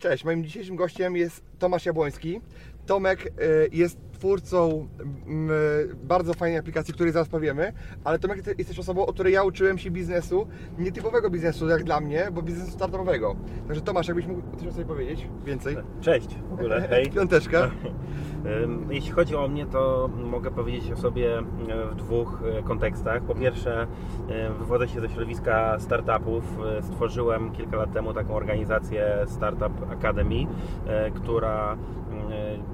Cześć, moim dzisiejszym gościem jest Tomasz Jabłoński. Tomek y, jest twórcą mm, bardzo fajnej aplikacji, której zaraz powiemy, ale Tomek jest też osobą, o której ja uczyłem się biznesu, nietypowego biznesu jak dla mnie, bo biznesu startupowego. Także Tomasz, jakbyś mógł coś o sobie powiedzieć więcej? Cześć w ogóle, hej. Piąteczka. Jeśli chodzi o mnie, to mogę powiedzieć o sobie e, w dwóch e, kontekstach. Po pierwsze, e, wywodzę się ze środowiska startupów. Stworzyłem kilka lat temu taką organizację Startup Academy, która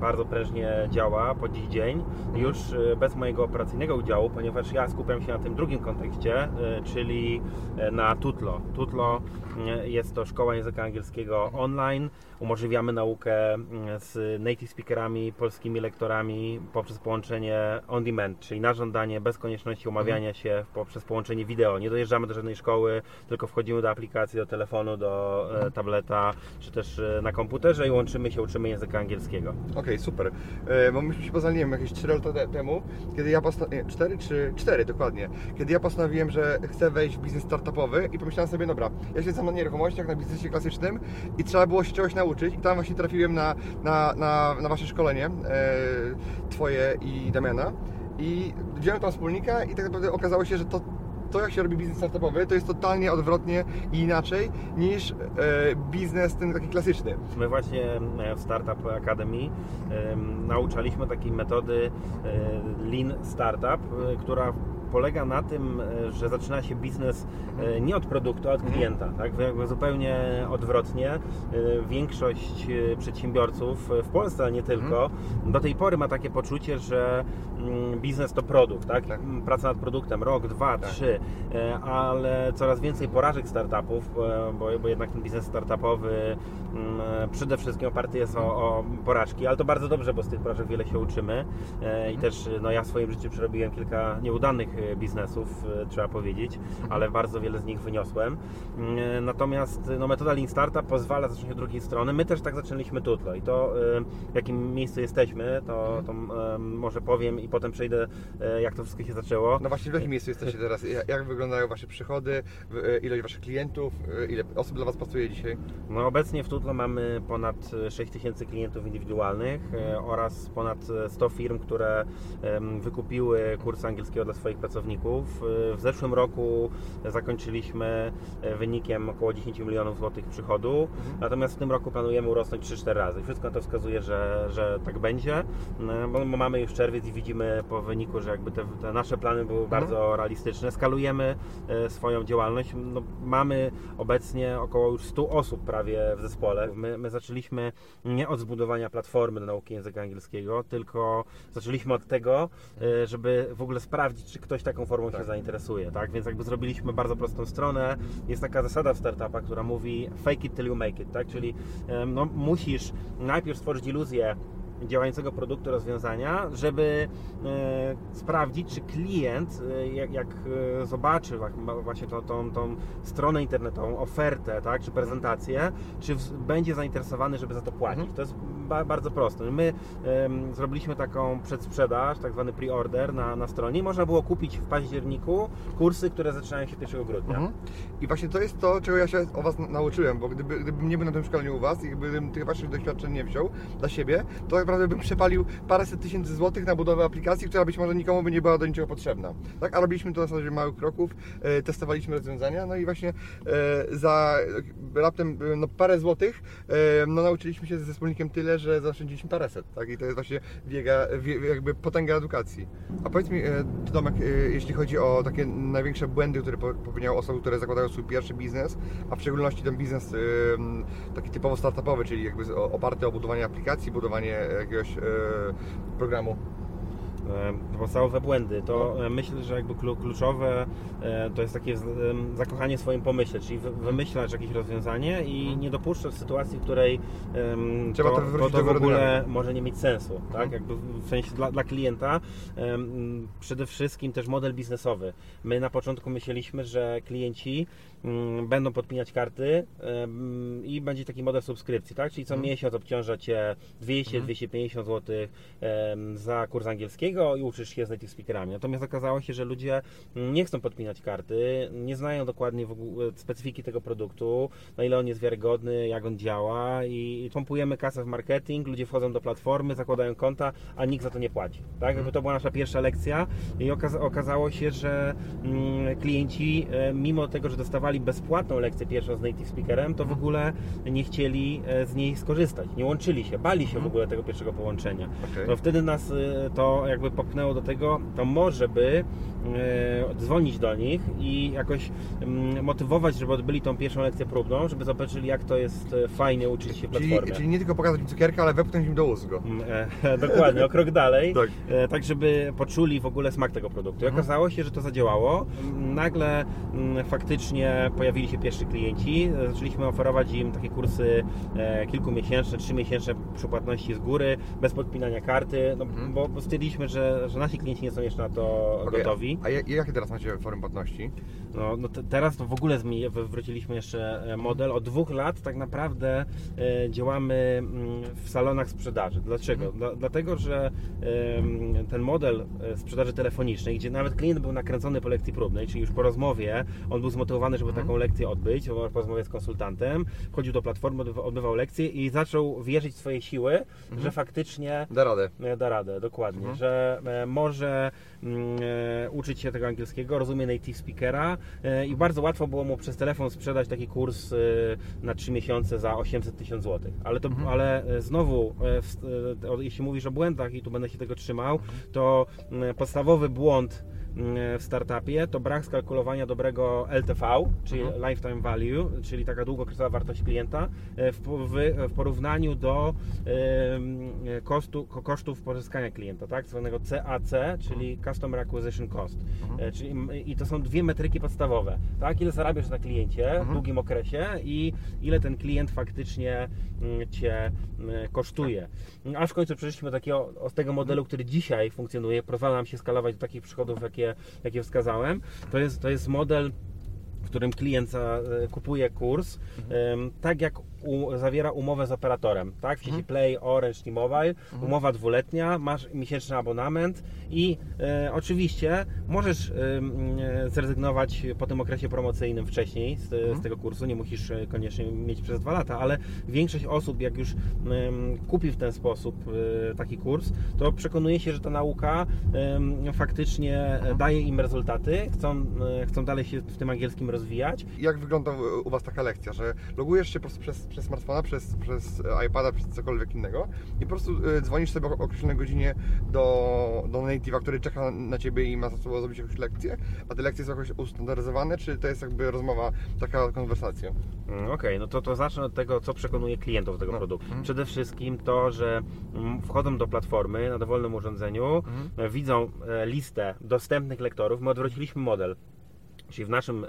bardzo prężnie działa po dziś dzień, już bez mojego operacyjnego udziału, ponieważ ja skupiam się na tym drugim kontekście, czyli na Tutlo. Tutlo jest to szkoła języka angielskiego online. Umożliwiamy naukę mm, z native speakerami, polskimi lektorami poprzez połączenie on demand, czyli na żądanie, bez konieczności umawiania się poprzez połączenie wideo. Nie dojeżdżamy do żadnej szkoły, tylko wchodzimy do aplikacji, do telefonu, do e, tableta, czy też e, na komputerze i łączymy się, uczymy języka angielskiego. Okej, okay, super. E, bo myśmy się poznali, jakieś 4 lata temu, kiedy ja postanowiłem, 4 czy 4 dokładnie, kiedy ja postanowiłem, że chcę wejść w biznes startupowy i pomyślałem sobie, dobra, ja się na nieruchomościach, na biznesie klasycznym i trzeba było się czegoś nauczyć i tam właśnie trafiłem na, na, na, na Wasze szkolenie, e, Twoje i Damiana. I wziąłem tam wspólnika i tak naprawdę okazało się, że to to, jak się robi biznes startupowy, to jest totalnie odwrotnie i inaczej niż e, biznes ten taki klasyczny. My właśnie w Startup Academy e, nauczaliśmy takiej metody e, Lean Startup, e, która polega na tym, e, że zaczyna się biznes e, nie od produktu, a od klienta. Tak? Jakby zupełnie odwrotnie. E, większość przedsiębiorców w Polsce, a nie tylko, mhm. do tej pory ma takie poczucie, że mm, biznes to produkt, tak? tak. praca nad produktem, rok, dwa, tak. trzy, ale coraz więcej porażek startupów, bo, bo jednak ten biznes startupowy mm, przede wszystkim oparty jest o, o porażki, ale to bardzo dobrze, bo z tych porażek wiele się uczymy i mhm. też no, ja w swoim życiu przerobiłem kilka nieudanych biznesów, e, trzeba powiedzieć, ale bardzo wiele z nich wyniosłem. Mm, natomiast no, metoda Lean Startup pozwala zacząć od drugiej strony. My też tak zaczęliśmy Tutlo i to e, w jakim miejscu jesteśmy, to, to może powiem i potem przejdę, e, jak to wszystko się zaczęło. No właśnie, w jakim miejscu jesteście teraz? Jak wyglądają Wasze przychody, ilość Waszych klientów, ile osób dla Was pracuje dzisiaj? No obecnie w Tutlo mamy ponad 6 tysięcy klientów indywidualnych oraz ponad 100 firm, które wykupiły kursy angielskiego dla swoich pracowników. W zeszłym roku zakończylimy wynikiem około 10 milionów złotych przychodu, mhm. natomiast w tym roku planujemy urosnąć 3-4 razy. Wszystko to wskazuje, że, że tak będzie, bo mamy już czerwiec i widzimy po wyniku, że jakby te, te nasze plany były mhm. bardzo realistyczne. Skalujemy e, swoją działalność. No, mamy obecnie około już 100 osób prawie w zespole. My, my zaczęliśmy nie od zbudowania platformy do nauki języka angielskiego, tylko zaczęliśmy od tego, żeby w ogóle sprawdzić, czy ktoś ktoś taką formą tak. się zainteresuje, tak? Więc jakby zrobiliśmy bardzo prostą stronę. Jest taka zasada w która mówi fake it till you make it, tak? Czyli no, musisz najpierw stworzyć iluzję działającego produktu, rozwiązania, żeby e, sprawdzić, czy klient, e, jak, jak e, zobaczy właśnie tą, tą, tą, stronę internetową, ofertę, tak, czy prezentację, czy będzie zainteresowany, żeby za to płacić. Mhm. To jest ba, bardzo proste. My zrobiliśmy taką przedsprzedaż, tak zwany pre-order na, na stronie i można było kupić w październiku kursy, które zaczynają się 1 grudnia. Mhm. I właśnie to jest to, czego ja się o Was nauczyłem, bo gdyby, gdybym nie był na tym szkoleniu u Was i gdybym tych Waszych doświadczeń nie wziął dla siebie, to naprawdę bym przepalił paręset tysięcy złotych na budowę aplikacji, która być może nikomu by nie była do niczego potrzebna. Tak? A robiliśmy to na zasadzie małych kroków, e, testowaliśmy rozwiązania, no i właśnie e, za raptem e, no, parę złotych no, nauczyliśmy się ze wspólnikiem tyle, że zaoszczędziliśmy paręset. Tak? I to jest właśnie wiega, jakby potęga edukacji. A powiedz mi, Tomek, jeśli chodzi o takie największe błędy, które popełniają osoby, które zakładają swój pierwszy biznes, a w szczególności ten biznes taki typowo startupowy, czyli jakby oparty o budowanie aplikacji, budowanie jakiegoś e, programu? E, podstawowe błędy, to e, myślę, że jakby klu- kluczowe e, to jest takie zakochanie w swoim pomyśle, czyli wy- wymyślać jakieś rozwiązanie i nie dopuszczać sytuacji, w której to to, to, w ogóle może nie mieć sensu, tak? Mhm. Jakby w sensie dla, dla klienta przede wszystkim też model biznesowy. My na początku myśleliśmy, że klienci mm, będą podpinać karty i będzie taki model subskrypcji, tak? Czyli co Mhm. miesiąc obciąża Cię 200-250 zł za kurs angielskiego i uczysz się z native speakerami. Natomiast okazało się, że ludzie nie chcą podpinać karty, nie znają dokładnie specyfiki tego produktu, na ile on jest wiarygodny, jak on działa i pompujemy kasę w marketing, ludzie wchodzą do platformy, zakładają konta, a nikt za to nie płaci. Tak? Jakby to była nasza pierwsza lekcja i okaza- okazało się, że mm, klienci e, mimo tego, że dostawali bezpłatną lekcję pierwszą z native speakerem, to w ogóle nie chcieli e, z niej skorzystać, nie łączyli się, bali się w ogóle tego pierwszego połączenia. Okej. To wtedy nas y, to jakby popchnęło do tego, to może by y, dzwonić do nich i jakoś mm, motywować, żeby odbyli tą pierwszą lekcję próbną, żeby zobaczyli jak to jest y, fajnie uczyć się Czyli, platformie. czyli nie tylko pokazać im cukierka, ale wepchnąć im do ust go. Mm, e, Dokładnie, o krok dalej, Tak. tak. żeby poczuli w ogóle smak tego produktu. I Mhm. okazało się, że to zadziałało. Nagle mm, faktycznie pojawili się pierwsi klienci, E, zaczęliśmy oferować im takie kursy e, kilkumiesięczne, trzymiesięczne przy płatności z góry, bez podpinania karty, no, Mhm. bo stwierdziliśmy, że, że nasi klienci nie są jeszcze na to Okej, gotowi. A ja- jakie teraz macie formy płatności? No, no te, teraz to w ogóle zmieni, wywróciliśmy jeszcze e, model. Od dwóch lat tak naprawdę e, działamy mm, w salonach sprzedaży. Dlaczego? Dla, dlatego, że em, ten model e, sprzedaży telefonicznej, gdzie nawet klient był nakręcony po lekcji próbnej, czyli już po rozmowie, on był zmotywowany, żeby taką lekcję odbyć, po rozmowie z konsultantem, wchodził do platformy, odbywa- odbywał lekcję i zaczął wierzyć w swoje siły, że faktycznie Da radę. E, Da radę, dokładnie, Mhm. że e, może e, uczyć się tego angielskiego, rozumie native speakera e, i bardzo łatwo było mu przez telefon sprzedać taki kurs e, na 3 miesiące za 800 tysięcy złotych. Ale, to, Mhm. ale e, znowu, e, e, jeśli mówisz o błędach i tu będę się tego trzymał, to mm, podstawowy błąd mm, w startupie to brak skalkulowania dobrego LTV, czyli Mhm. Lifetime Value, czyli taka długokresowa wartość klienta e, w, porównaniu do kosztu, ko- kosztów pozyskania klienta, tak? Zwanego CAC, czyli Customer Acquisition Cost. Mhm. E, Czyli, I to są dwie metryki podstawowe, tak? Ile zarabiasz na kliencie w Mhm. długim okresie i ile ten klient faktycznie Cię kosztuje. Aż w końcu przeszliśmy takiego, z tego modelu, który dzisiaj funkcjonuje, pozwala nam się skalować do takich przychodów, jakie, jakie wskazałem. To jest, to jest model w którym klient za, e, kupuje kurs, em, tak jak u, zawiera umowę z operatorem, tak? W sieci Play, Orange, T-Mobile, umowa dwuletnia, masz miesięczny abonament i e, oczywiście możesz e, zrezygnować po tym okresie promocyjnym wcześniej z, z tego kursu, nie musisz e, koniecznie mieć przez dwa lata, ale większość osób, jak już em, kupi w ten sposób e, taki kurs, to przekonuje się, że ta nauka faktycznie e, daje im rezultaty, chcą, e, chcą dalej się w tym angielskim rozwijać. Jak wygląda u- u Was taka lekcja, że logujesz się po prostu przez, przez smartfona, przez, przez iPada, przez cokolwiek innego i po prostu y, dzwonisz sobie o określonej godzinie do, do native'a, który czeka na Ciebie i ma za sobą zrobić jakąś lekcję, a te lekcje są jakoś ustandaryzowane, czy to jest jakby rozmowa, taka konwersacja? Mm, Okej, no to, to zacznę od tego, co przekonuje klientów do tego No. produktu. Mhm. Przede wszystkim to, że mm, wchodzą do platformy na dowolnym urządzeniu, Mhm. e, widzą e, listę dostępnych lektorów. My odwróciliśmy model. Czyli w naszym e,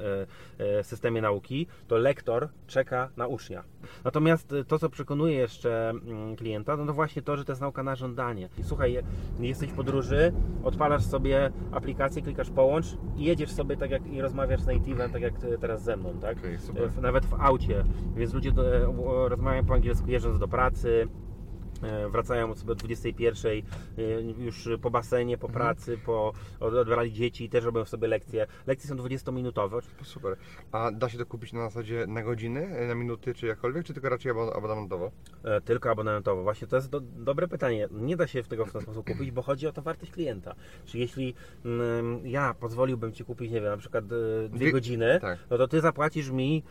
e, systemie nauki to lektor czeka na ucznia. Natomiast e, to, co przekonuje jeszcze mm, klienta, no to właśnie to, że to jest nauka na żądanie. I słuchaj, je- jesteś w podróży, odpalasz sobie aplikację, klikasz połącz i jedziesz sobie tak jak i rozmawiasz z native'em, tak jak teraz ze mną, tak? W- Nawet w aucie, więc ludzie do, rozmawiają po angielsku jeżdżąc do pracy, e, wracają sobie o 21 e, już po basenie, Mhm. po pracy, po od- odbrali dzieci i też robią sobie lekcje. Lekcje są 20-minutowe. Super. A da się to kupić na zasadzie na godziny, na minuty, czy jakkolwiek, czy tylko raczej abon- abonamentowo? E, Tylko abonamentowo. Właśnie to jest do, dobre pytanie. Nie da się w tego w ten sposób kupić, bo chodzi o to wartość klienta. Czyli jeśli mm, ja pozwoliłbym Ci kupić, nie wiem, na przykład dwie Dwie- godziny, tak. no to Ty zapłacisz mi,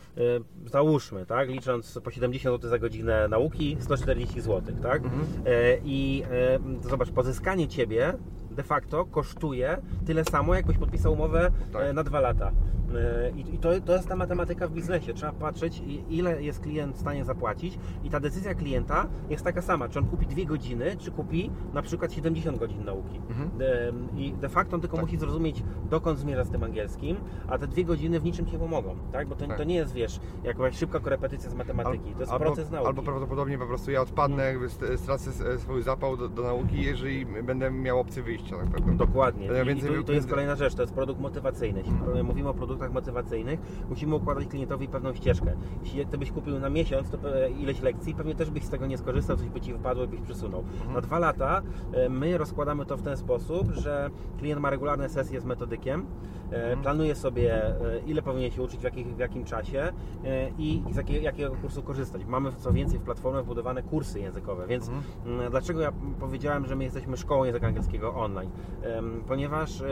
załóżmy, tak, licząc po 70 zł za godzinę nauki, 140 zł, tak? Mhm. E, I e, zobacz, pozyskanie Ciebie de facto kosztuje tyle samo, jakbyś podpisał umowę Tak. e, na dwa lata. E, I to, to jest ta matematyka w biznesie. Trzeba patrzeć, ile jest klient w stanie zapłacić i ta decyzja klienta jest taka sama, czy on kupi dwie godziny, czy kupi na przykład 70 godzin nauki. Mhm. E, I de facto on tylko Tak. musi zrozumieć, dokąd zmierza z tym angielskim, a te dwie godziny w niczym nie pomogą, tak? Bo to, Tak. to nie jest, wiesz, jakaś szybka korepetycja z matematyki, to jest albo, proces nauki. albo prawdopodobnie po prostu ja odpadnę, jakby st- stracę s- swój zapał do, do nauki, jeżeli będę miał opcję wyjścia na pewno. Dokładnie. Ja I, i, tu, i to jest kolejna rzecz, to jest produkt motywacyjny. Pro- mówimy o produktach motywacyjnych, musimy układać klientowi pewną ścieżkę. Jeśli ty byś kupił na miesiąc to pe- ileś lekcji, pewnie też byś z tego nie skorzystał, coś by ci wypadło i byś przesunął. Mhm. Na dwa lata e, my rozkładamy to w ten sposób, że klient ma regularne sesje z metodykiem, e, Mhm. planuje sobie e, ile powinien się uczyć, w, jakich, w jakim czasie e, i z jakiego, jakiego kursu korzystać. Mamy co więcej w platformie wbudowane kursy językowe, więc Mhm. Mm, Dlaczego ja powiedziałem, że my jesteśmy szkołą języka angielskiego online? Ponieważ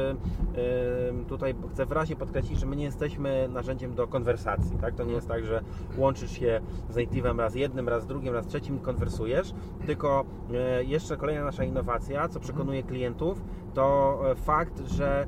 tutaj chcę wyraźnie podkreślić, że my nie jesteśmy narzędziem do konwersacji. Tak? To nie jest tak, że łączysz się z native'em raz jednym, raz drugim, raz trzecim i konwersujesz, tylko e, jeszcze kolejna nasza innowacja, co przekonuje klientów, to e, fakt, że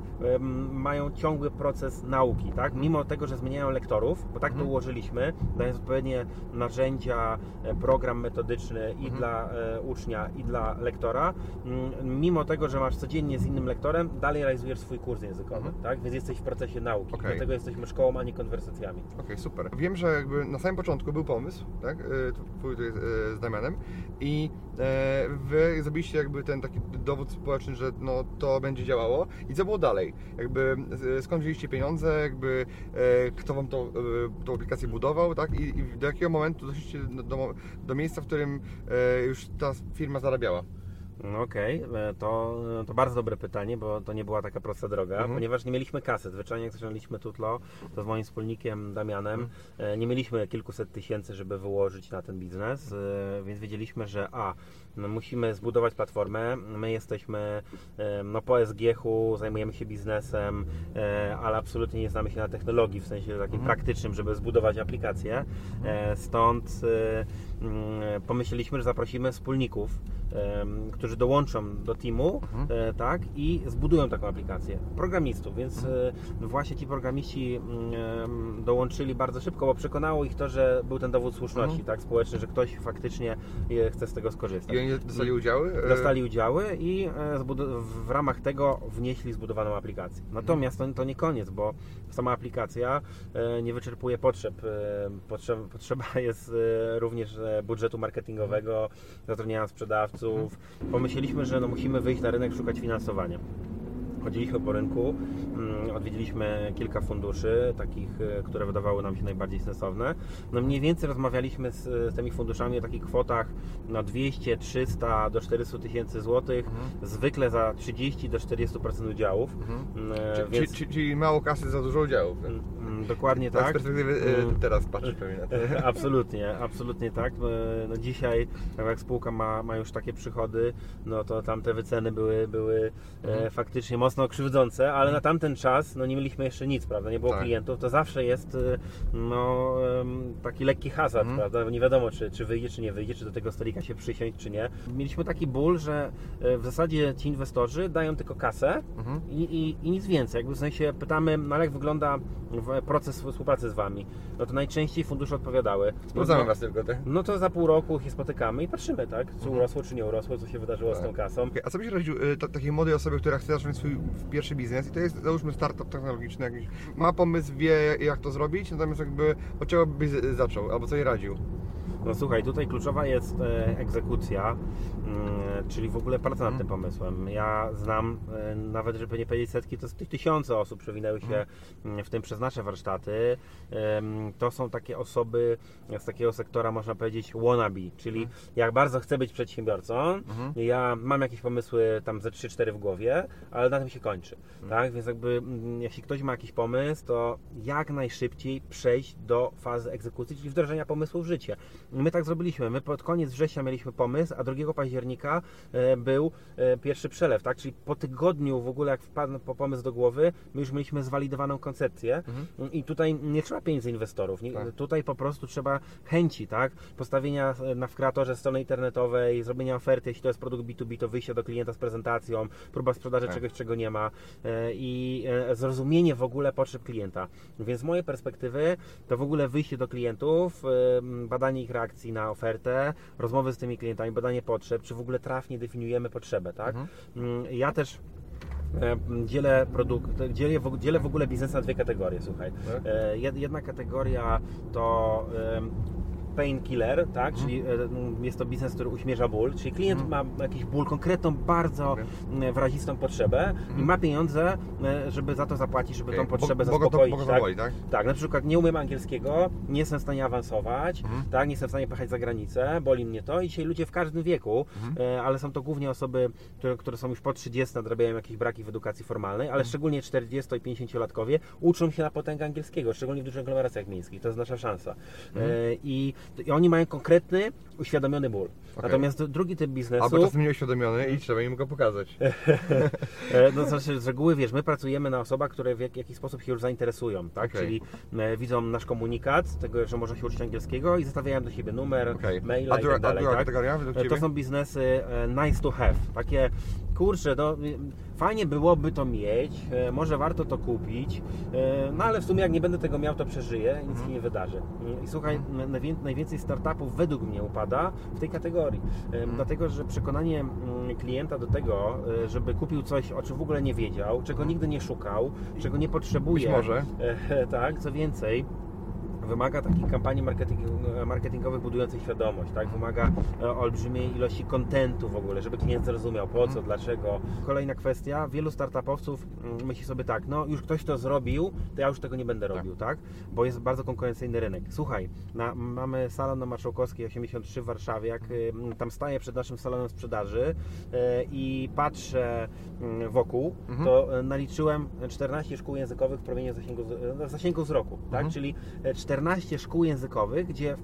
mają ciągły proces nauki, tak? Mimo tego, że zmieniają lektorów, bo tak to Mhm. ułożyliśmy, dając odpowiednie narzędzia, e, program metodyczny i Mhm. dla ucznia, i dla lektora, mm, mimo tego, że masz codziennie z innym lektorem, dalej realizujesz swój kurs językowy, Mhm. tak? Więc jesteś w procesie nauki. Okej. Dlatego jesteśmy szkołą, a nie konwersacjami. Okej, super. Wiem, że jakby na samym początku był pomysł, tak, y, twój tutaj y, z Damianem i e, wy zrobiliście jakby ten taki dowód społeczny, że no to będzie działało i co było dalej? Jakby skąd wzięliście pieniądze, jakby e, kto wam to, y, tą aplikację budował, tak, i, i do jakiego momentu doszliście do, do, do miejsca, w którym e, już ta firma zarabiała? No Okej, e, to, to bardzo dobre pytanie, bo to nie była taka prosta droga, Mhm. ponieważ nie mieliśmy kasy. Zwyczajnie jak zaczęliśmy Tutlo, to z moim wspólnikiem Damianem, Mhm. e, nie mieliśmy kilkuset tysięcy, żeby wyłożyć na ten biznes, e, więc wiedzieliśmy, że a, no musimy zbudować platformę, my jesteśmy e, no, po SGH-u, zajmujemy się biznesem, e, ale absolutnie nie znamy się na technologii, w sensie takim Mhm. praktycznym, żeby zbudować aplikację, E, stąd e, pomyśleliśmy, że zaprosimy wspólników, którzy dołączą do teamu, Mhm. e, tak, i zbudują taką aplikację. Programistów, więc Mhm. e, właśnie ci programiści mm, dołączyli bardzo szybko, bo przekonało ich to, że był ten dowód słuszności, Mhm. tak, społeczny, że ktoś faktycznie e, chce z tego skorzystać. I oni dostali udziały? Dostali udziały i w ramach tego wnieśli zbudowaną aplikację. Natomiast to, to nie koniec, bo sama aplikacja nie wyczerpuje potrzeb. Potrzeba, jest również budżetu marketingowego, zatrudniania sprzedawców. Pomyśleliśmy, że no musimy wyjść na rynek, szukać finansowania. Chodziliśmy po rynku, mm, odwiedziliśmy kilka funduszy, takich, e, które wydawały nam się najbardziej sensowne. No mniej więcej rozmawialiśmy z, z tymi funduszami o takich kwotach no 200, 300 do 400 tysięcy złotych, Mhm. zwykle za 30 do 40% udziałów. Mhm. Mm, e, więc, czy, czyli mało kasy za dużo udziałów. mm, dokładnie Tak, z perspektywy e, teraz patrzysz pewnie na to. Absolutnie, absolutnie tak. E, No dzisiaj, tak jak spółka ma, ma już takie przychody, no to tamte wyceny były, były Mhm. faktycznie mocno krzywdzące, ale na tamten czas no nie mieliśmy jeszcze nic, prawda? Nie było Tak. klientów, to zawsze jest e, no, taki lekki hazard, Mhm. prawda? Nie wiadomo, czy, czy wyjdzie, czy nie wyjdzie, czy do tego stolika się przysiąść, czy nie. Mieliśmy taki ból, że e, w zasadzie ci inwestorzy dają tylko kasę, Mhm. i, i, i nic więcej. Jakby w sensie pytamy, no jak wygląda proces współpracy z Wami? No to najczęściej fundusze odpowiadały. Sprawdzamy was tylko, tak? no to za pół roku się spotykamy i patrzymy, tak? Czy Mhm. urosło, czy nie urosło, co się wydarzyło z Tak. tą kasą. Okej, A co byś radził y, ta- takiej młodej osobie, która chce zacząć swój pierwszy biznes i to jest załóżmy startup technologiczny jakiś, ma pomysł, wie jak to zrobić, natomiast jakby od czego byś zaczął, albo co jej radził? No słuchaj, tutaj kluczowa jest e, egzekucja, mm, czyli w ogóle praca nad Mhm. tym pomysłem. Ja znam, e, nawet żeby nie powiedzieć setki, to z tych tysiące osób przewinęły się Mhm. w tym przez nasze warsztaty. To są takie osoby z takiego sektora, można powiedzieć, wannabe, czyli Mhm. jak bardzo chcę być przedsiębiorcą, ja mam jakieś pomysły tam ze 3-4 w głowie, ale na tym się kończy. Tak? Więc jakby jeśli ktoś ma jakiś pomysł, to jak najszybciej przejść do fazy egzekucji, czyli wdrożenia pomysłu w życie. My tak zrobiliśmy. My pod koniec września mieliśmy pomysł, a 2 października e, był e, pierwszy przelew, tak? Czyli po tygodniu w ogóle jak wpadł po pomysł do głowy, my już mieliśmy zwalidowaną koncepcję i tutaj nie trzeba pieniędzy inwestorów. Nie, Tak. Tutaj po prostu trzeba chęci, tak? Postawienia e, na w kreatorze strony internetowej, zrobienia oferty, jeśli to jest produkt B2B, to wyjście do klienta z prezentacją, próba sprzedaży Tak. czegoś, czego nie ma i zrozumienie w ogóle potrzeb klienta. Więc z mojej perspektywy to w ogóle wyjście do klientów, badanie ich reakcji na ofertę, rozmowy z tymi klientami, badanie potrzeb, czy w ogóle trafnie definiujemy potrzebę, tak? Mm, Ja też e, dzielę produkt, dzielę, w- dzielę w ogóle biznes na dwie kategorie, słuchaj. Tak. E, jed- Jedna kategoria to painkiller, tak? Czyli e, m, jest to biznes, który uśmierza ból, czyli klient ma jakiś ból, konkretną, bardzo m, wyrazistą potrzebę i ma pieniądze, e, żeby za to zapłacić, żeby Okej, tą potrzebę bo- bo to- zaspokoić. bo to tak? boli, tak? tak, na przykład nie umiem angielskiego, nie jestem w stanie awansować, Mhm. tak, nie jestem w stanie pojechać za granicę, boli mnie to i dzisiaj ludzie w każdym wieku, Mhm. e, ale są to głównie osoby, które, które są już po 30, nadrabiają jakieś braki w edukacji formalnej, ale szczególnie 40 i 50-latkowie uczą się na potęgę angielskiego, szczególnie w dużych aglomeracjach miejskich, to jest nasza szansa. I, I oni mają konkretny, uświadomiony ból. Natomiast drugi typ biznesu... Albo czasem nieuświadomiony i trzeba im go pokazać. E, No, znaczy, z reguły wiesz, my pracujemy na osobach, które w jak, jakiś sposób się już zainteresują, tak? Okej. Czyli e, widzą nasz komunikat, tego, że można się uczyć angielskiego i zostawiają do siebie numer, Okej. maila A i tak dalej, a tak? E, To są biznesy nice to have, takie kurczę, no y, fajnie byłoby to mieć, e, może warto to kupić, e, no ale w sumie jak nie będę tego miał, to przeżyję, nic Mhm. się nie wydarzy. I słuchaj, najwięcej startupów według mnie upada w tej kategorii, E, Mhm. dlatego że przekonanie mm, klienta do tego, żeby kupił coś, o czym w ogóle nie wiedział, czego nigdy nie szukał, czego nie potrzebuje. Być może. Tak, co więcej, wymaga takich kampanii marketing, marketingowych budujących świadomość, tak? Wymaga e, olbrzymiej ilości kontentu w ogóle, żeby klient zrozumiał po Mhm. co, dlaczego. Kolejna kwestia, wielu startupowców mm, myśli sobie tak, no już ktoś to zrobił, to ja już tego nie będę Tak. robił, tak? Bo jest bardzo konkurencyjny rynek. Słuchaj, na, mamy salon na Marszałkowskiej 83 w Warszawie, jak y, tam staję przed naszym salonem sprzedaży e, i patrzę mm, wokół, Mhm. to e, naliczyłem 14 szkół językowych w promieniu zasięgu, z- e, zasięgu wzroku, tak? Mhm. Czyli e, 14 szkół językowych, gdzie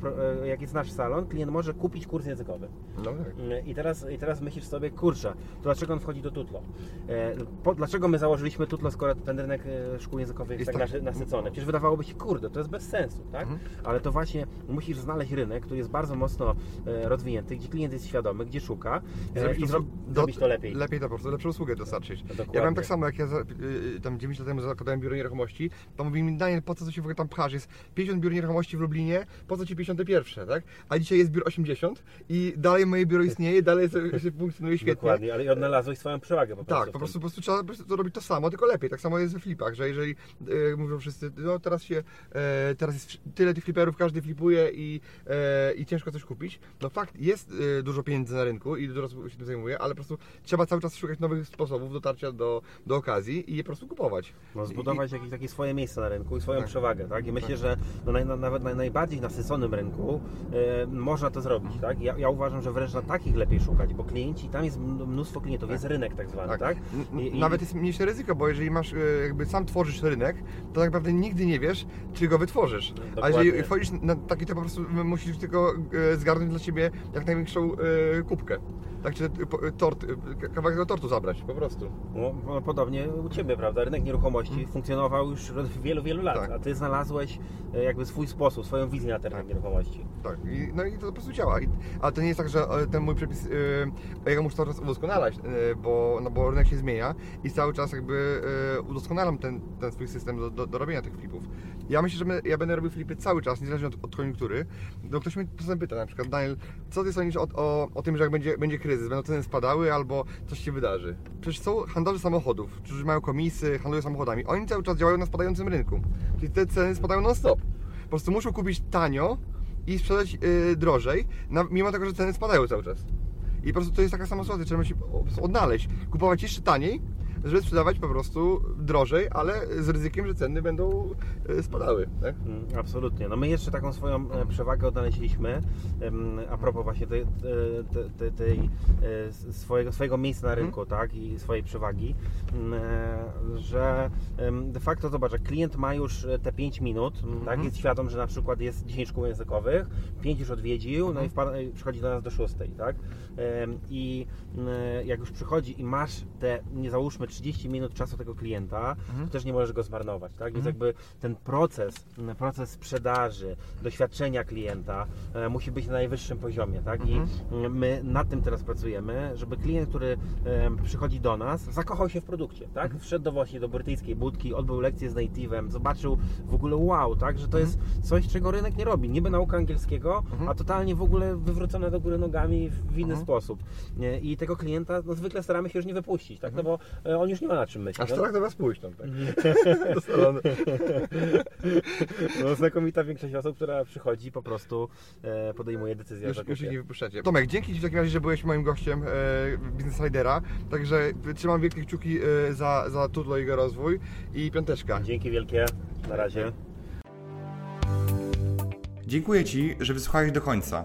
e, jak jest nasz salon, klient może kupić kurs językowy. No tak. Mm, I teraz, I teraz myślisz sobie, kurczę, to dlaczego on wchodzi do Tutlo? E, po, dlaczego my założyliśmy Tutlo, skoro ten rynek e, szkół językowych jest tak tak- nasy- nasycony? Przecież wydawałoby się, kurde, to jest bez sensu, tak? Mhm. Ale to właśnie musisz znaleźć rynek, który jest bardzo mocno rozwinięty, gdzie klient jest świadomy, gdzie szuka Zrobić i zro, do- zrobić to lepiej. Lepiej to po prostu, lepszą usługę dostarczyć. Dokładnie. Ja miałem tak samo, jak ja tam 9 lat temu zakładałem biuro nieruchomości, to mówili mi, Daniel, po co się w ogóle tam pchasz? Jest 50 biur nieruchomości w Lublinie, po co ci 51, tak? A dzisiaj jest biuro 80 i dalej moje biuro istnieje, dalej sobie, się funkcjonuje świetnie. Dokładnie, ale i odnalazłeś swoją przewagę po prostu. Tak, po prostu, po prostu trzeba po prostu to robić to samo, tylko lepiej. Tak samo jest we flipach, że jeżeli e, mówią wszyscy, no teraz się, e, teraz jest tyle tych fliperów, każdy flipuje i, e, i ciężko coś kupić. No fakt, jest e, dużo pieniędzy na rynku i dużo osób się tym zajmuje, ale po prostu trzeba cały czas szukać nowych sposobów dotarcia do, do okazji i je po prostu kupować. No, zbudować jakieś takie swoje miejsce na rynku i swoją Tak. przewagę, tak? I myślę, że no, naj, na, nawet na najbardziej nasyconym rynku e, można to zrobić, tak? Ja, ja uważam, że wręcz na takich lepiej szukać, bo klienci, tam jest mn- mnóstwo klientów, jest rynek tak zwany, tak? N- I- Nawet jest mniejsze ryzyko, bo jeżeli masz, e, jakby sam tworzysz rynek, to tak naprawdę nigdy nie wiesz, czy go wytworzysz. A jeżeli wchodzisz na taki, to po prostu musisz tylko e, zgarnąć dla siebie jak największą kubkę. Tak, czy tort, kawałek do tortu zabrać, po prostu. No, no, podobnie u Ciebie, prawda? Rynek nieruchomości funkcjonował już od wielu, wielu lat, Tak. a Ty znalazłeś e, jakby swój sposób, swoją wizję na rynek Tak. nieruchomości. Tak, i, no i to po prostu działa. I, ale to nie jest tak, że e, ten mój przepis, e, ja go muszę cały czas udoskonalać, e, bo, no bo rynek się zmienia i cały czas jakby e, udoskonalam ten, ten swój system do, do, do robienia tych flipów. Ja myślę, że my, ja będę robił flipy cały czas, niezależnie od, od koniunktury. No ktoś mnie czasem pyta na przykład, Daniel, co ty sądzisz o, o, o tym, że jak będzie, będzie kryzys, będą ceny spadały albo coś się wydarzy? Przecież są handlarze samochodów, którzy mają komisy, handlują samochodami. Oni cały czas działają na spadającym rynku. Czyli te ceny spadają non-stop. Po prostu muszą kupić tanio i sprzedać yy, drożej, na, mimo tego, że ceny spadają cały czas. I po prostu to jest taka sama sytuacja, trzeba się po odnaleźć, kupować jeszcze taniej, żeby sprzedawać po prostu drożej, ale z ryzykiem, że ceny będą e, spadały. Tak? Mm, Absolutnie. No my jeszcze taką swoją e, przewagę odnaleźliśmy a propos właśnie tej, tej, tej, tej e, swojego, swojego miejsca na rynku, tak, i swojej przewagi, mm, e, że de facto zobacz, jak klient ma już e, te 5 minut, tak, jest świadom, że na przykład jest 10 szkół językowych, 5 już odwiedził, no i wpada, i przychodzi do nas do 6, tak, i mm, jak już przychodzi i masz te, nie załóżmy 30 minut czasu tego klienta, to też nie możesz go zmarnować, tak, więc jakby ten proces, m, proces sprzedaży, doświadczenia klienta e, musi być na najwyższym poziomie, tak? I mm, my nad tym teraz pracujemy, żeby klient, który przychodzi do nas, zakochał się w produkcie, tak? Wszedł do właśnie do brytyjskiej budki, odbył lekcję z native'em, zobaczył w ogóle wow, tak? Że to jest coś, czego rynek nie robi. Niby nauka angielskiego, a totalnie w ogóle wywrócone do góry nogami w inny sposób. Nie? I tego klienta no, zwykle staramy się już nie wypuścić, tak? No bo e, on już nie ma na czym myśleć. Aż No- strach do was pójść tam, tak? No, znakomita większość osób, która przychodzi, po prostu e, podejmuje decyzję Już, już ich nie wypuszczacie. Tomek, dzięki Ci w takim razie, że byłeś moim gościem e, Business Ridera. Także trzymam wielkie kciuki e, za, za Tudlo i jego rozwój i piąteczka. Dzięki wielkie. Na razie. Dziękuję Ci, że wysłuchałeś do końca.